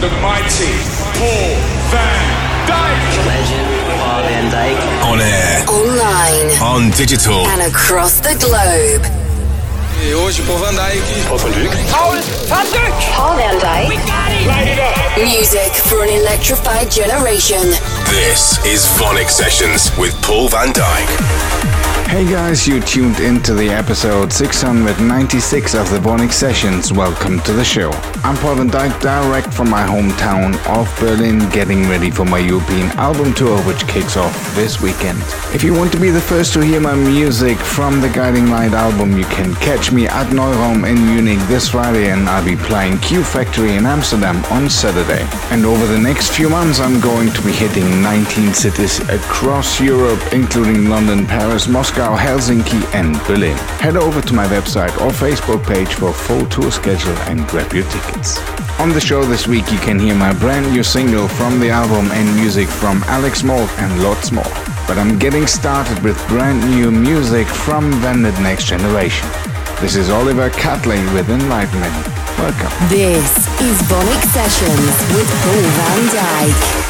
the mighty Paul van Dyk. Legend Paul van Dyk. On air, Online on digital. and across the globe. E hoje, Paul van Dyk. Paul van Dyk. Paul van Dyk. Light it up. Music for an electrified generation. This is VONYC Sessions with Paul van Dyk. Hey guys, you tuned into the episode 696 of the VONYC Sessions. Welcome to the show. I'm Paul van Dyk, direct from my hometown of Berlin, getting ready for my European album tour, which kicks off this weekend. If you want to be the first to hear my music from the Guiding Light album, you can catch me at Neuraum in Munich this Friday, and I'll be playing Q Factory in Amsterdam on Saturday. And over the next few months, I'm going to be hitting 19 cities across Europe, including London, Paris, Moscow, Helsinki, and Berlin. Head over to my website or Facebook page for full tour schedule and grab your tickets. On the show this week, you can hear my brand new single from the album and music from Alex Mold and lots more. But I'm getting started with brand new music from Vandit Next Generation. This is Oliver Catley with Enlightenment. Welcome. This is VONYC Sessions with Paul van Dyk.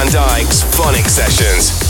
Van Dyk's VONYC Sessions.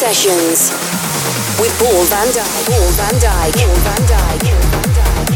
Sessions with Paul van Dyk. Paul van Dyk. Paul van Dyk.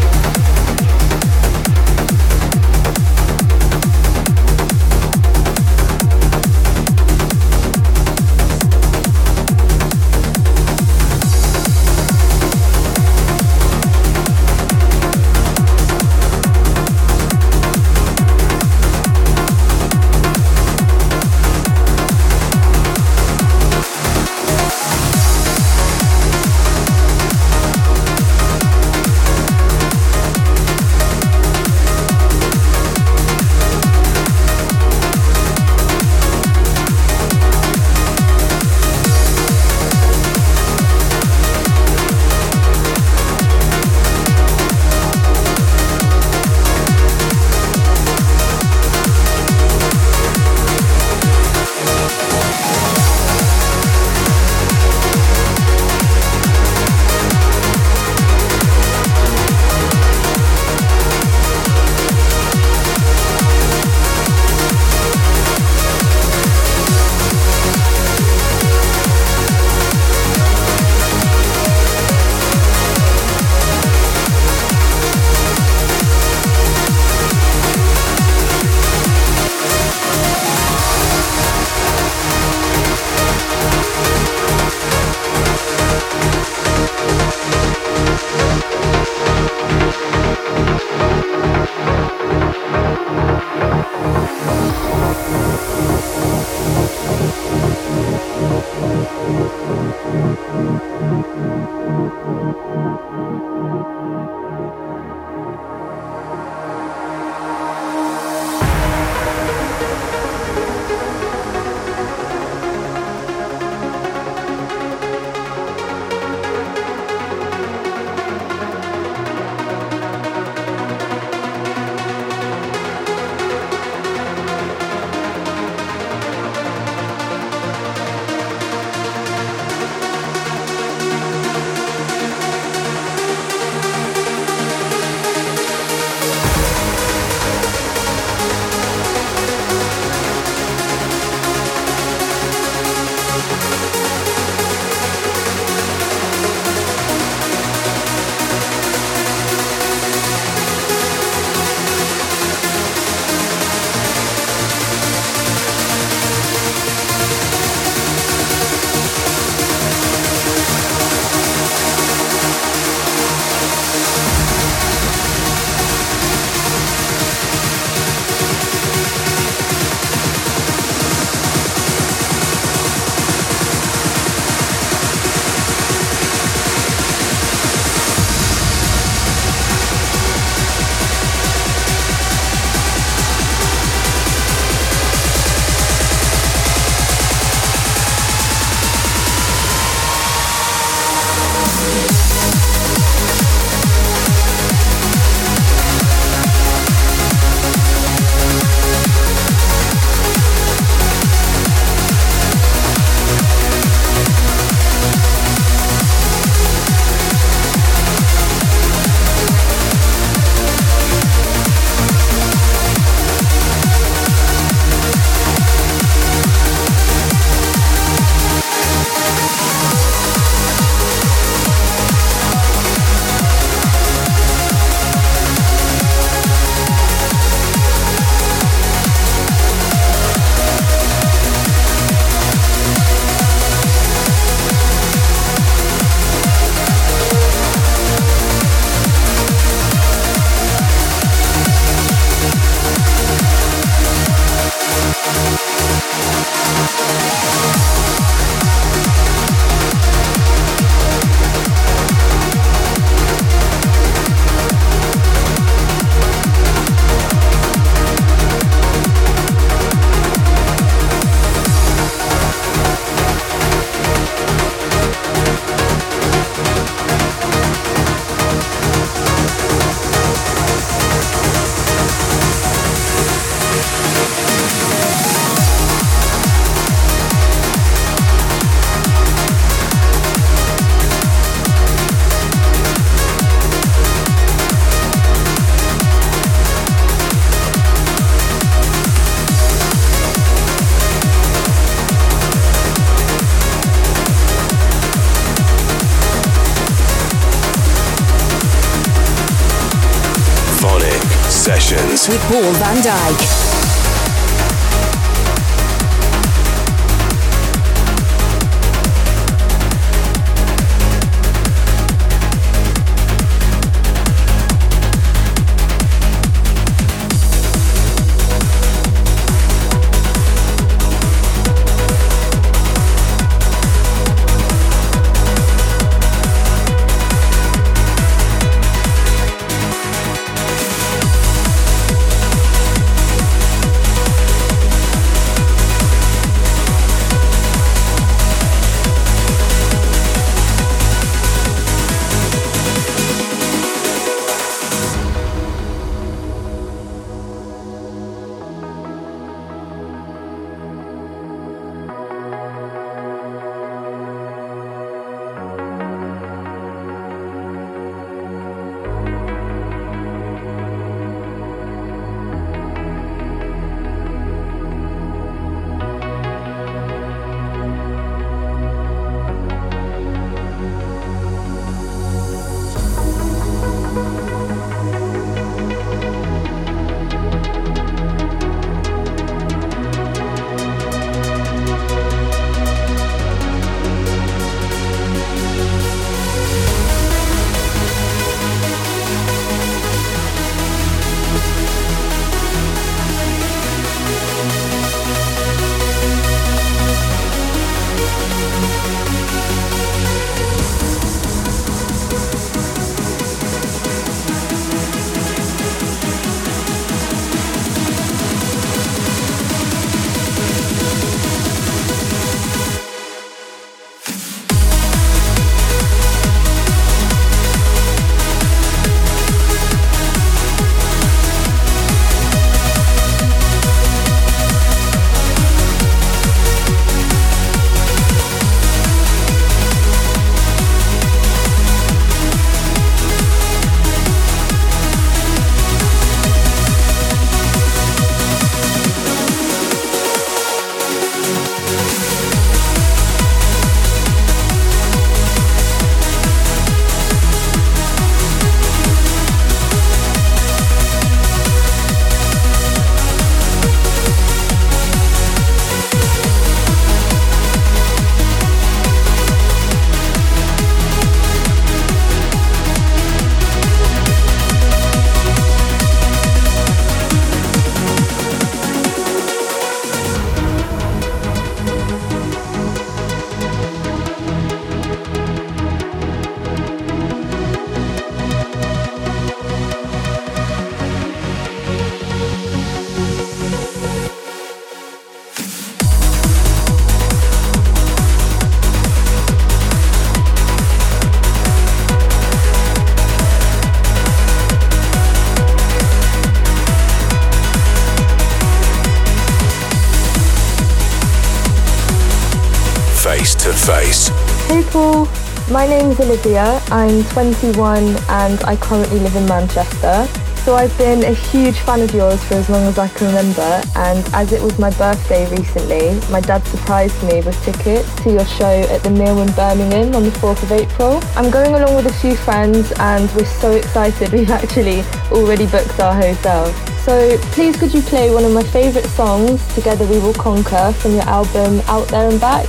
My name is Olivia. I'm 21 and I currently live in Manchester. So I've been a huge fan of yours for as long as I can remember and as it was my birthday recently, my dad surprised me with tickets to your show at the Mill in Birmingham on the 4th of April. I'm going along with a few friends and we're so excited we've actually already booked our hotel. So please could you play one of my favourite songs, Together We Will Conquer, from your album Out There and Back?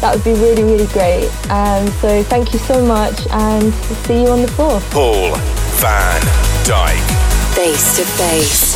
That would be really, really great. And so thank you so much and see you on the 4th. Paul van Dyk face to face.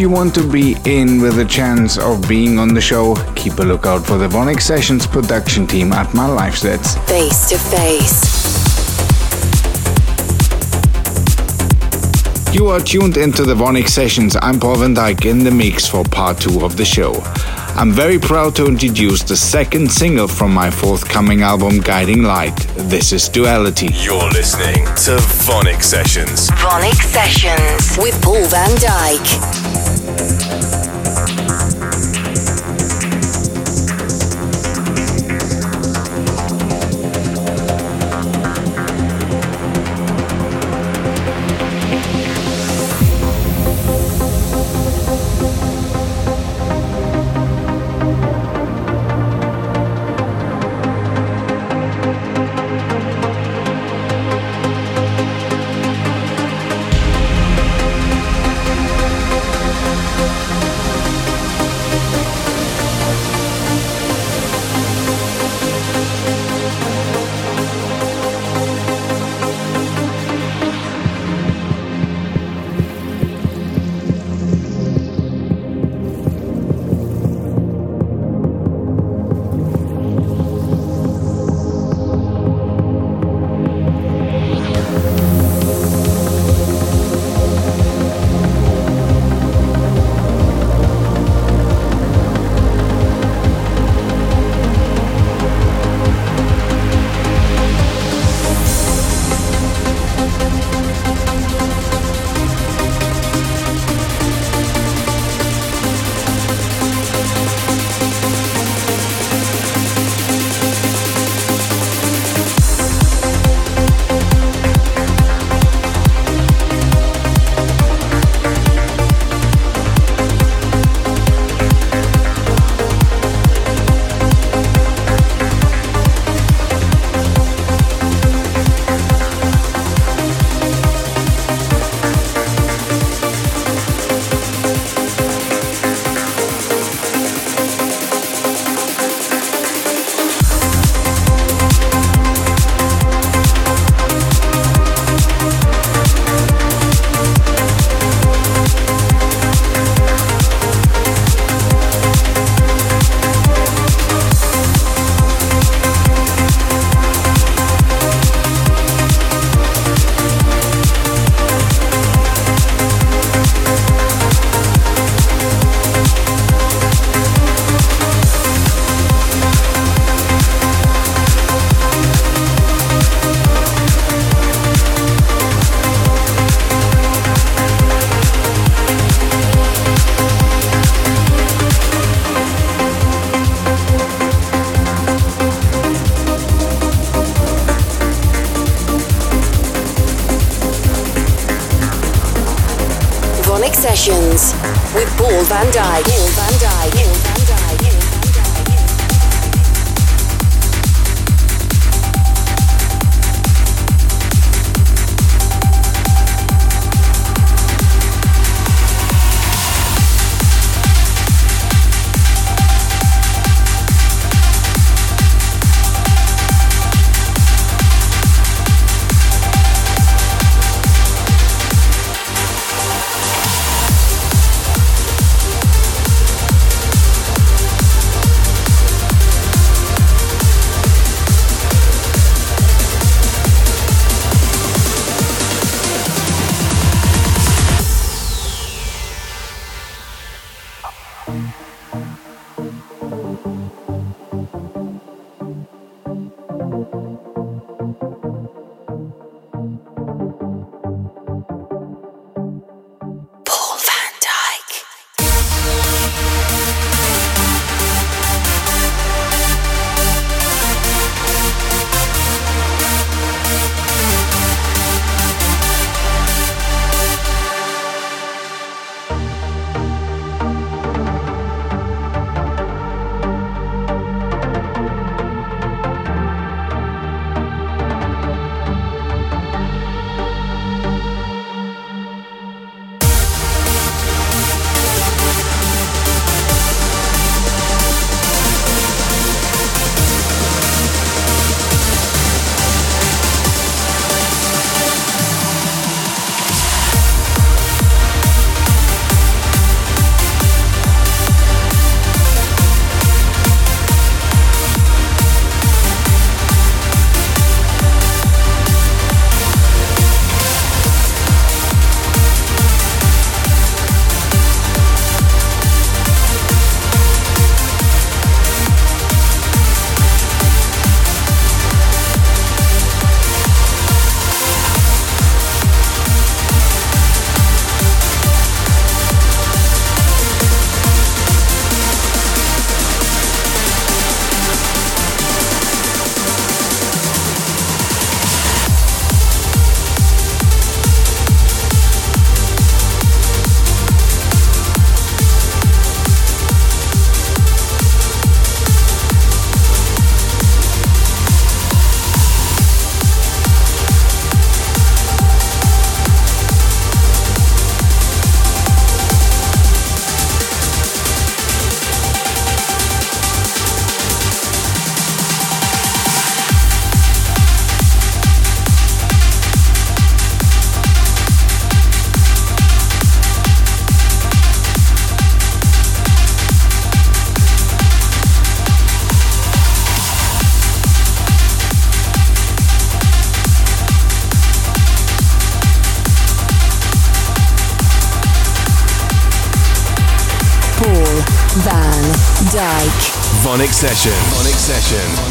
You want to be in with a chance of being on the show, keep a lookout for the VONYC Sessions production team at my live sets. Face to face. You are tuned into the VONYC Sessions. I'm Paul van Dyk in the mix for part two of the show. I'm very proud to introduce the second single from my forthcoming album, Guiding Light. This is Duality. You're listening to VONYC Sessions. VONYC Sessions with Paul van Dyk. VONYC Session.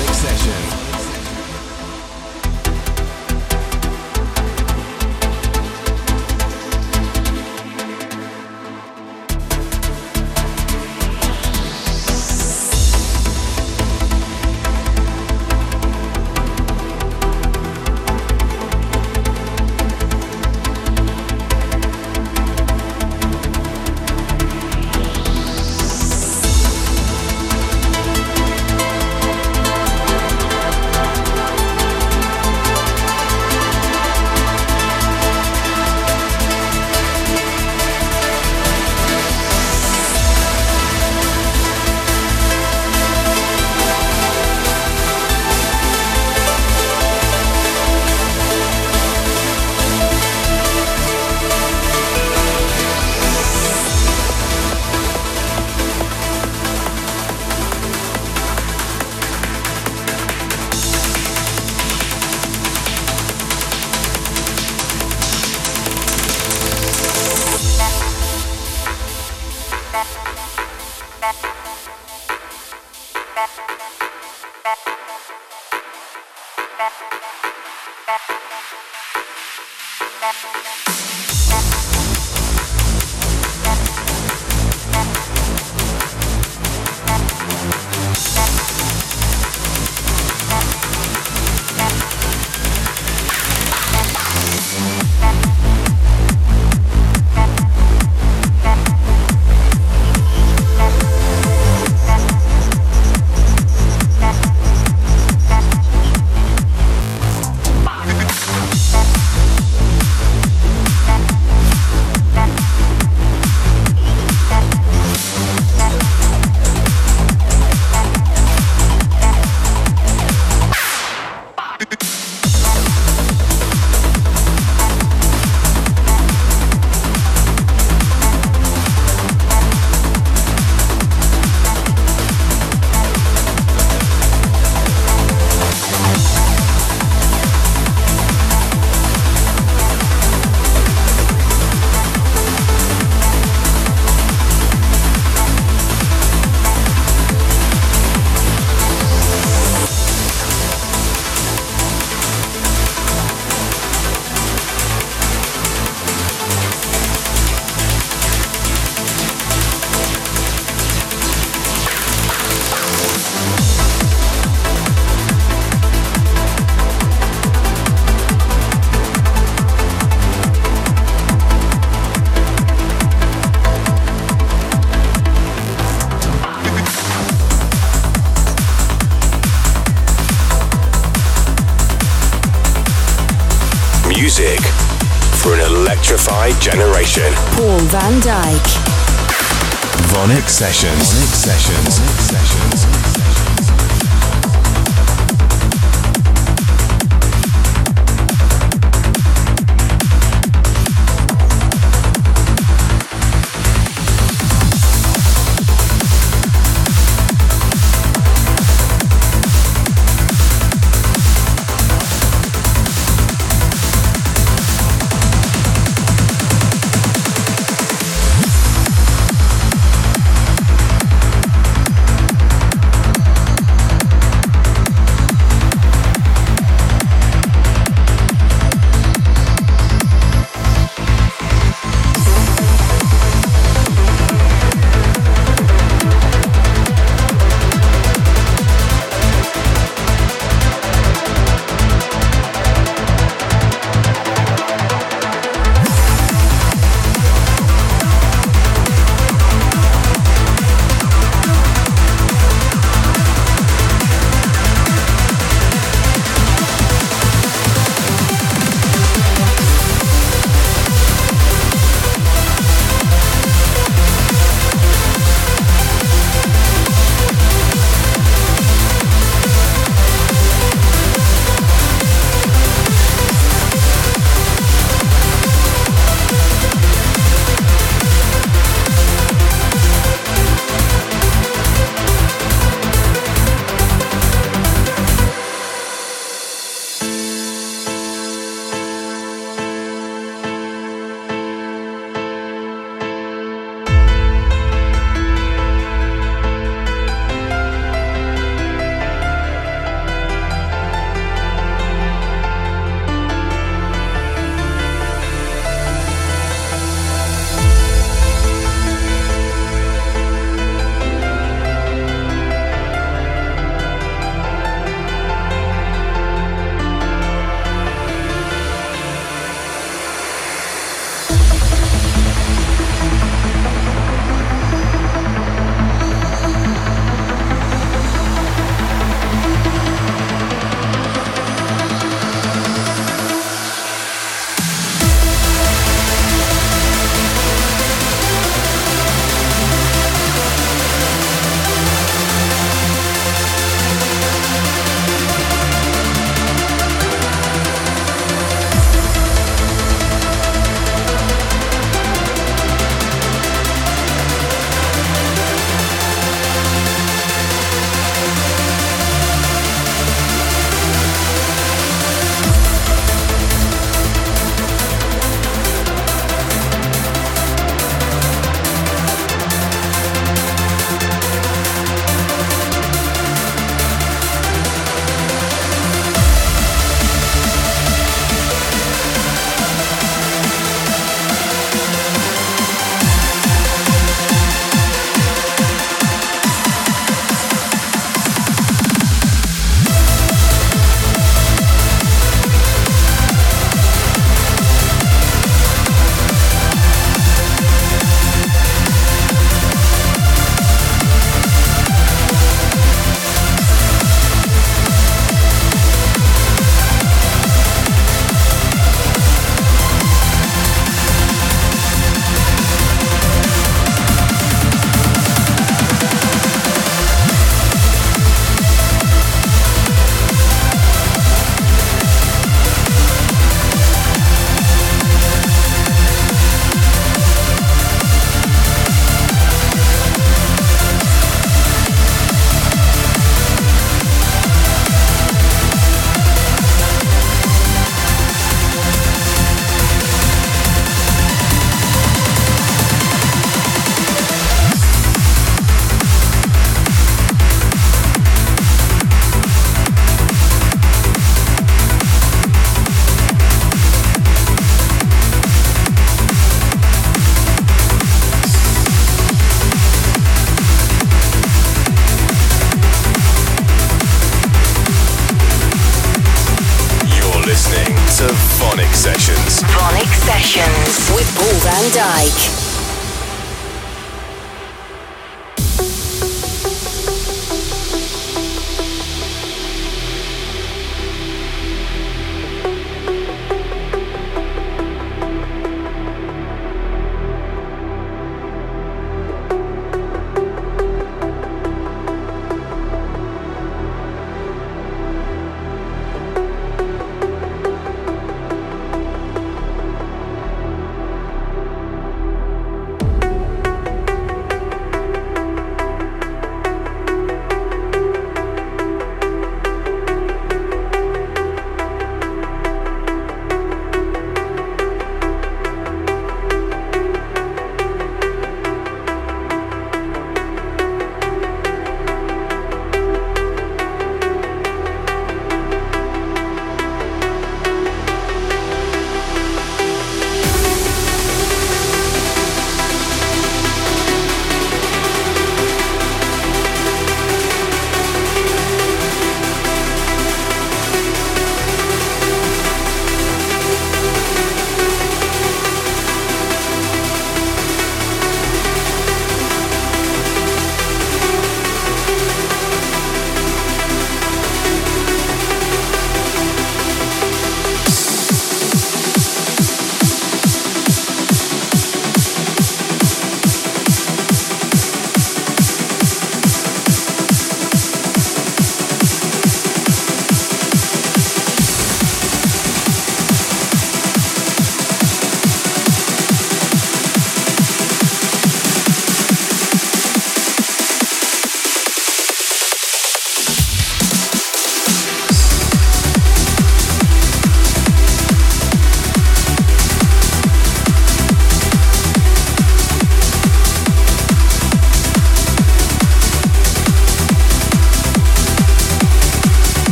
Thank you. Generation. Paul van Dyk. VONYC Sessions. VONYC Sessions. VONYC Sessions.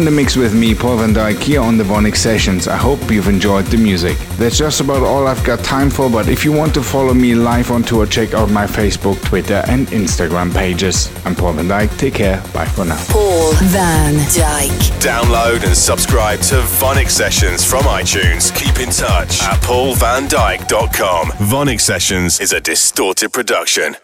You are in the mix with me, Paul van Dyk, here on the VONYC Sessions. I hope you've enjoyed the music. That's just about all I've got time for, but if you want to follow me live on tour, check out my Facebook, Twitter, and Instagram pages. I'm Paul van Dyk. Take care. Bye for now. Paul van Dyk. Download and subscribe to VONYC Sessions from iTunes. Keep in touch at paulvandyk.com. VONYC Sessions is a distorted production.